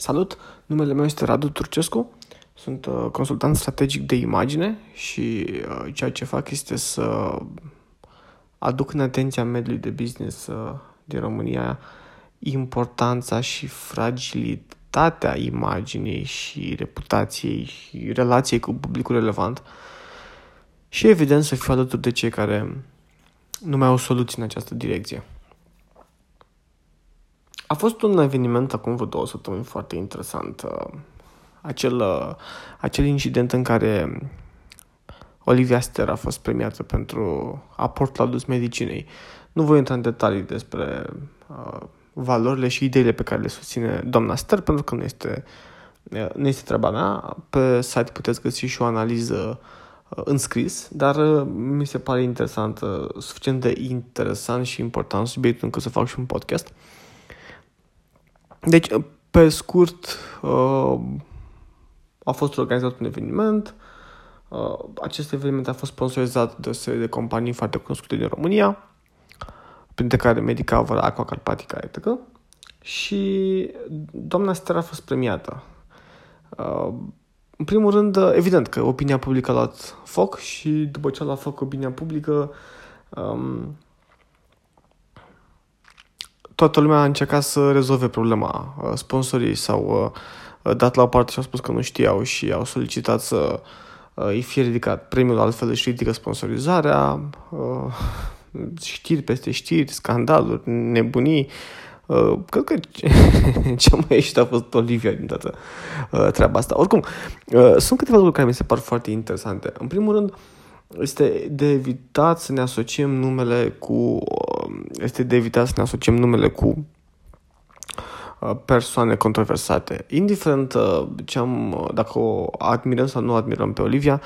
Salut, numele meu este Radu Turcescu, sunt uh, consultant strategic de imagine și uh, ceea ce fac este să aduc în atenția mediului de business uh, din România importanța și fragilitatea imaginii și reputației și relației cu publicul relevant și evident să fiu alături de cei care nu mai au soluții în această direcție. A fost un eveniment acum vreo două săptămâni foarte interesant. Uh, acel, uh, acel incident în care Olivia Ster a fost premiată pentru aport la dus medicinei. Nu voi intra în detalii despre uh, valorile și ideile pe care le susține doamna Ster, pentru că nu este, uh, nu este treaba mea. Pe site puteți găsi și o analiză uh, în scris, dar uh, mi se pare interesant, uh, suficient de interesant și important subiectul încât să fac și un podcast. Uh, deci, pe scurt, uh, a fost organizat un eveniment. Uh, acest eveniment a fost sponsorizat de o serie de companii foarte cunoscute din România, printre care Medicover, Aqua Carpatica, etc. Și doamna Stera a fost premiată. Uh, în primul rând, evident că opinia publică a luat foc și după ce a luat foc opinia publică, um, toată lumea a încercat să rezolve problema. Uh, sponsorii s-au uh, dat la o parte și au spus că nu știau și au solicitat să uh, îi fie ridicat premiul, altfel își ridică sponsorizarea, știri peste știri, scandaluri, nebunii. Cred că cea mai ieșit a fost Olivia din toată treaba asta. Oricum, sunt câteva lucruri care mi se par foarte interesante. În primul rând, este de evitat să ne asociem numele cu este de evitat să ne asociem numele cu uh, persoane controversate. Indiferent uh, ce am, uh, dacă o admirăm sau nu admirăm pe Olivia,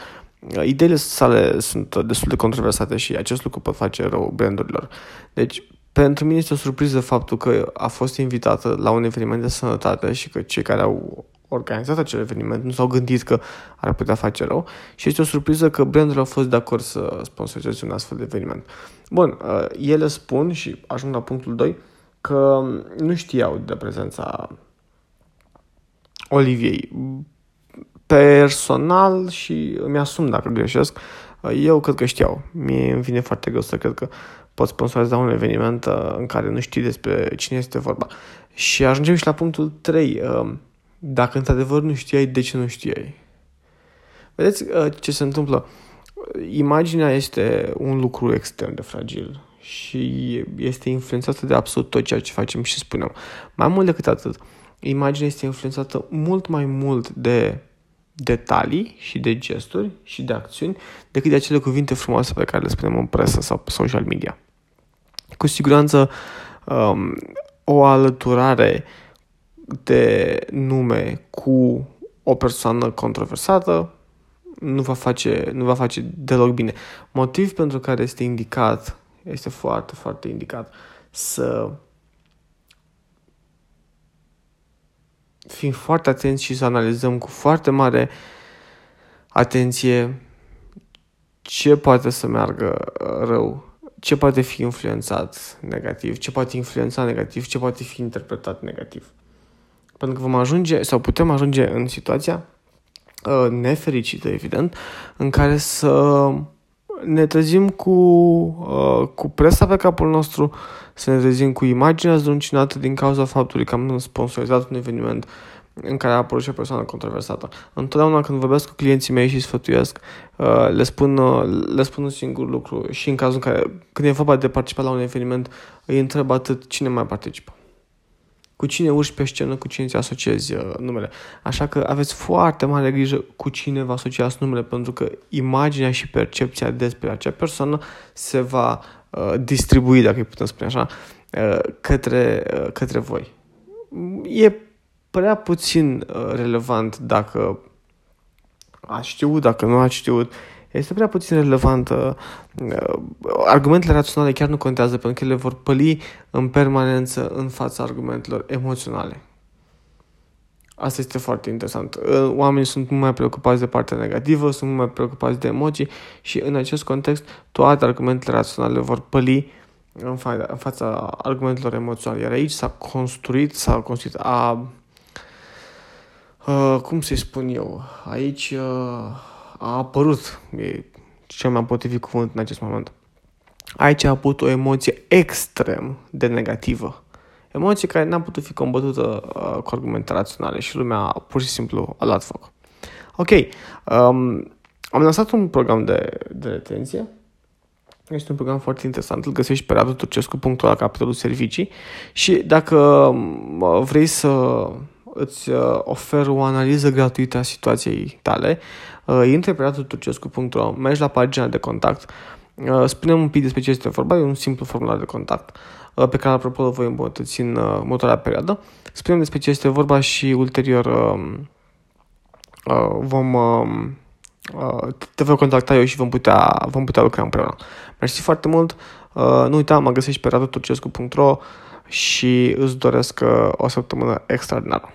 ideile sale sunt destul de controversate și acest lucru pot face rău brandurilor. Deci, pentru mine este o surpriză faptul că a fost invitată la un eveniment de sănătate și că cei care au organizat acel eveniment nu s-au gândit că ar putea face rău și este o surpriză că brandurile au fost de acord să sponsorizeze un astfel de eveniment. Bun, uh, ele spun și ajung la punctul 2 că nu știau de prezența Oliviei. Personal și îmi asum dacă greșesc, uh, eu cred că știau. Mie îmi vine foarte greu să cred că pot sponsoriza un eveniment uh, în care nu știi despre cine este vorba. Și ajungem și la punctul 3 dacă într-adevăr nu știai, de ce nu știai? Vedeți uh, ce se întâmplă? Imaginea este un lucru extrem de fragil și este influențată de absolut tot ceea ce facem și spunem. Mai mult decât atât, imaginea este influențată mult mai mult de detalii și de gesturi și de acțiuni decât de acele cuvinte frumoase pe care le spunem în presă sau pe social media. Cu siguranță, um, o alăturare de nume cu o persoană controversată nu va face, nu va face deloc bine. Motiv pentru care este indicat, este foarte, foarte indicat să fim foarte atenți și să analizăm cu foarte mare atenție ce poate să meargă rău, ce poate fi influențat negativ, ce poate influența negativ, ce poate fi interpretat negativ. Pentru că vom ajunge sau putem ajunge în situația uh, nefericită, evident, în care să ne trezim cu, uh, cu presa pe capul nostru, să ne trezim cu imaginea zdruncinată din cauza faptului că am sponsorizat un eveniment în care a apărut și o persoană controversată. Întotdeauna când vorbesc cu clienții mei și sfătuiesc, uh, le spun, uh, le spun un singur lucru și în cazul în care, când e vorba de participa la un eveniment, îi întreb atât cine mai participă cu cine urci pe scenă, cu cine ți asociezi uh, numele. Așa că aveți foarte mare grijă cu cine vă asociați numele, pentru că imaginea și percepția despre acea persoană se va uh, distribui, dacă îi putem spune așa, uh, către, uh, către voi. E prea puțin uh, relevant dacă ați știut, dacă nu ați știut, este prea puțin relevantă. Uh, argumentele raționale chiar nu contează pentru că ele vor păli în permanență în fața argumentelor emoționale. Asta este foarte interesant. Uh, oamenii sunt mult mai preocupați de partea negativă, sunt mult mai preocupați de emoții și în acest context toate argumentele raționale vor păli în, fa- în fața argumentelor emoționale. Iar aici s-a construit, s-a construit, a uh, cum să-i spun eu, aici uh, a apărut, e cel mai potrivit cuvânt în acest moment, aici a apărut o emoție extrem de negativă. Emoție care n-a putut fi combătută uh, cu argumente raționale și lumea pur și simplu a luat foc. Ok, um, am lansat un program de, de retenție. Este un program foarte interesant, îl găsești pe radoturcescu.ro la capitolul servicii și dacă um, vrei să îți uh, ofer o analiză gratuită a situației tale, uh, intre pe radoturcescu.ro, mergi la pagina de contact, uh, spune un pic despre ce este vorba, e un simplu formular de contact pe care, apropo, îl voi îmbunătăți în următoarea perioadă. Spunem despre ce este vorba și ulterior um, vom um, te voi contacta eu și vom putea, vom putea lucra împreună. Mersi foarte mult, nu uita, mă găsești pe radoturcescu.ro și îți doresc o săptămână extraordinară.